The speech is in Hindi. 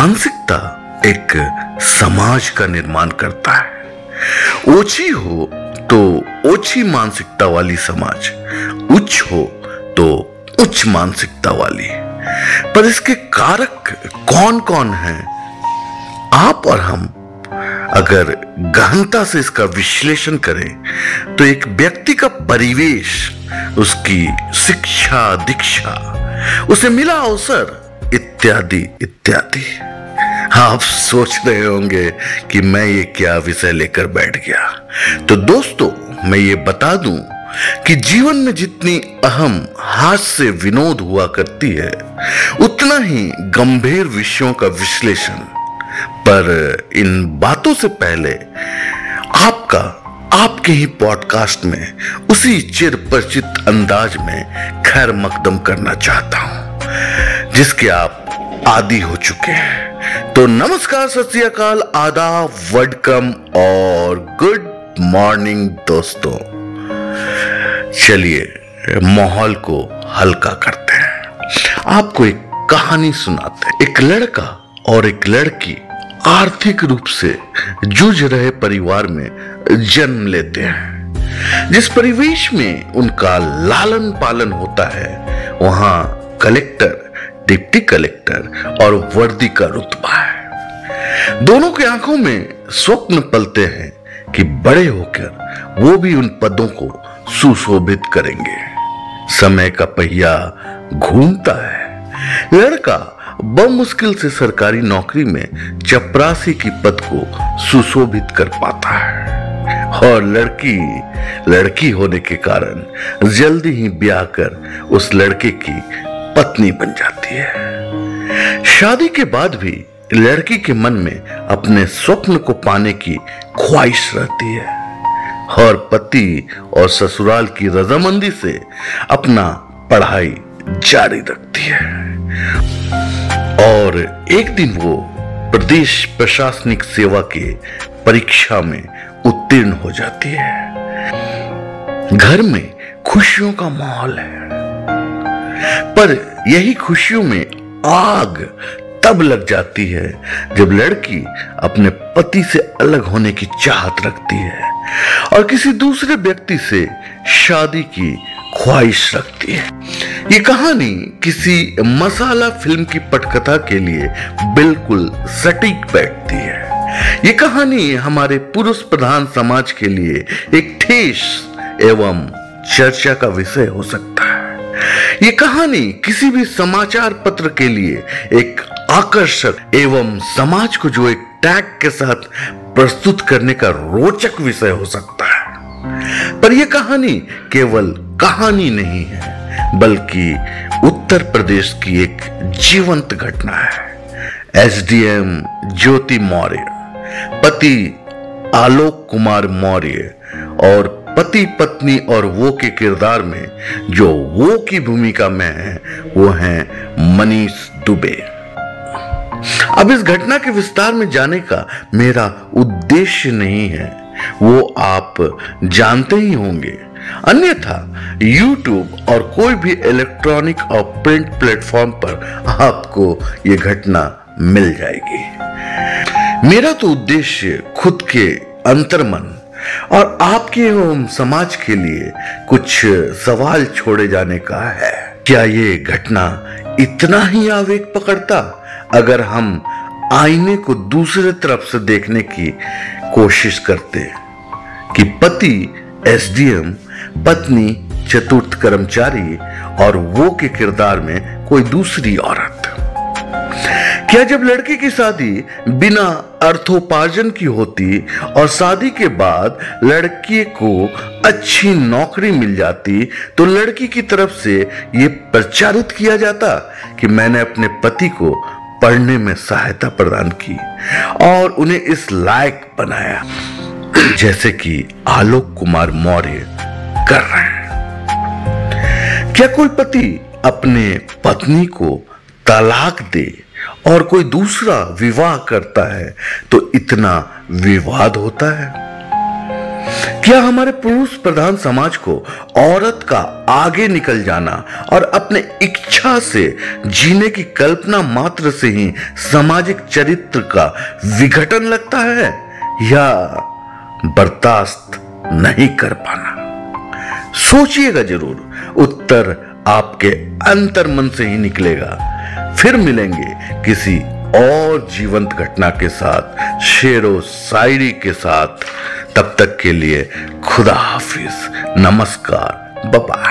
मानसिकता एक समाज का निर्माण करता है। ओछी हो तो ओछी मानसिकता वाली समाज, उच्च हो तो उच्च मानसिकता वाली। पर इसके कारक कौन कौन हैं? आप और हम, अगर गहनता से इसका विश्लेषण करें तो एक व्यक्ति का परिवेश, उसकी शिक्षा, दीक्षा, उसे मिला अवसर इत्यादि इत्यादि। आप सोच रहे होंगे कि मैं ये क्या विषय लेकर बैठ गया। तो दोस्तों, मैं ये बता दूँ कि जीवन में जितनी अहम हास्य विनोद हुआ करती है, उतना ही गंभीर विषयों का विश्लेषण। पर इन बातों से पहले आपका, आपके ही पॉडकास्ट में उसी चिर परिचित अंदाज में खैर मकदम करना चाहता हूँ। जिसके आप आदि हो चुके हैं। तो नमस्कार, सत आदाब वेलकम और गुड मॉर्निंग दोस्तों। चलिए, माहौल को हल्का करते हैं। आपको एक कहानी सुनाते हैं। एक लड़का और एक लड़की आर्थिक रूप से जूझ रहे परिवार में जन्म लेते हैं। जिस परिवेश में उनका लालन पालन होता है, वहाँ कलेक्टर डिप्टी कलेक्टर और वर्दी का रुतबा है। दोनों की आँखों में स्वप्न पलते हैं कि बड़े होकर वो भी उन पदों को सुशोभित करेंगे। समय का पहिया घूमता है। लड़का मुश्किल से सरकारी नौकरी में चपरासी की पद को सुशोभित कर पाता है। और लड़की लड़की होने के कारण जल्दी ही ब्याह कर उस लड़के की पत्नी बन जाती है। शादी के बाद भी लड़की के मन में अपने स्वप्न को पाने की ख्वाहिश रहती है। और पति और ससुराल की रजामंदी से अपना पढ़ाई जारी रखती है। और एक दिन वो प्रदेश प्रशासनिक सेवा के परीक्षा में उत्तीर्ण हो जाती है। घर में खुशियों का माहौल है। पर यही खुशियों में आग तब लग जाती है जब लड़की अपने पति से अलग होने की चाहत रखती है और किसी दूसरे व्यक्ति से शादी की ख्वाहिश रखती है। ये कहानी किसी मसाला फ़िल्म की पटकथा के लिए बिल्कुल सटीक बैठती है। ये कहानी हमारे पुरुष प्रधान समाज के लिए एक ठेस एवं चर्चा का विषय हो सकता है। ये कहानी किसी भी समाचार पत्र के लिए एक आकर्षक एवं समाज को जो एक टैग के साथ प्रस्तुत करने का रोचक विषय हो सकता है। पर यह कहानी केवल कहानी नहीं है, बल्कि उत्तर प्रदेश की एक जीवंत घटना है। एसडीएम ज्योति मौर्य, पति आलोक कुमार मौर्य और पति पत्नी और वो के किरदार में जो वो की भूमिका में है, वो है मनीष दुबे। अब इस घटना के विस्तार में जाने का मेरा उद्देश्य नहीं है। वो आप जानते ही होंगे। अन्यथा, YouTube और कोई भी इलेक्ट्रॉनिक और प्रिंट प्लेटफॉर्म पर आपको ये घटना मिल जाएगी। मेरा तो उद्देश्य खुद के अंतर्मन और आपके एवं समाज के लिए कुछ सवाल छोड़े जाने का है। क्या ये घटना इतना ही आवेग पकड़ता? अगर हम आईने को दूसरे तरफ़ से देखने की कोशिश करते कि पति एसडीएम, पत्नी चतुर्थ कर्मचारी और वो के किरदार में कोई दूसरी औरत क्या जब लड़के की शादी बिना अर्थोपार्जन की होती और शादी के बाद लड़के को अच्छी नौकरी मिल जाती तो लड़की की तरफ़ से ये प्रचारित किया जाता कि मैंने अपने पति को पढ़ने में सहायता प्रदान की और उन्हें इस लायक बनाया। जैसे कि आलोक कुमार मौर्य कर रहे हैं। क्या कोई पति अपने पत्नी को तलाक दे और कोई दूसरा विवाह करता है तो इतना विवाद होता है। क्या हमारे पुरुष प्रधान समाज को औरत का आगे निकल जाना और अपने इच्छा से जीने की कल्पना मात्र से ही सामाजिक चरित्र का विघटन लगता है, या बर्दाश्त नहीं कर पाना? सोचिएगा ज़रूर, उत्तर आपके अंतर मन से ही निकलेगा। फिर मिलेंगे किसी और जीवंत घटना के साथ, शेरो शायरी के साथ। तब तक के लिए खुदा हाफिज। नमस्कार। बबा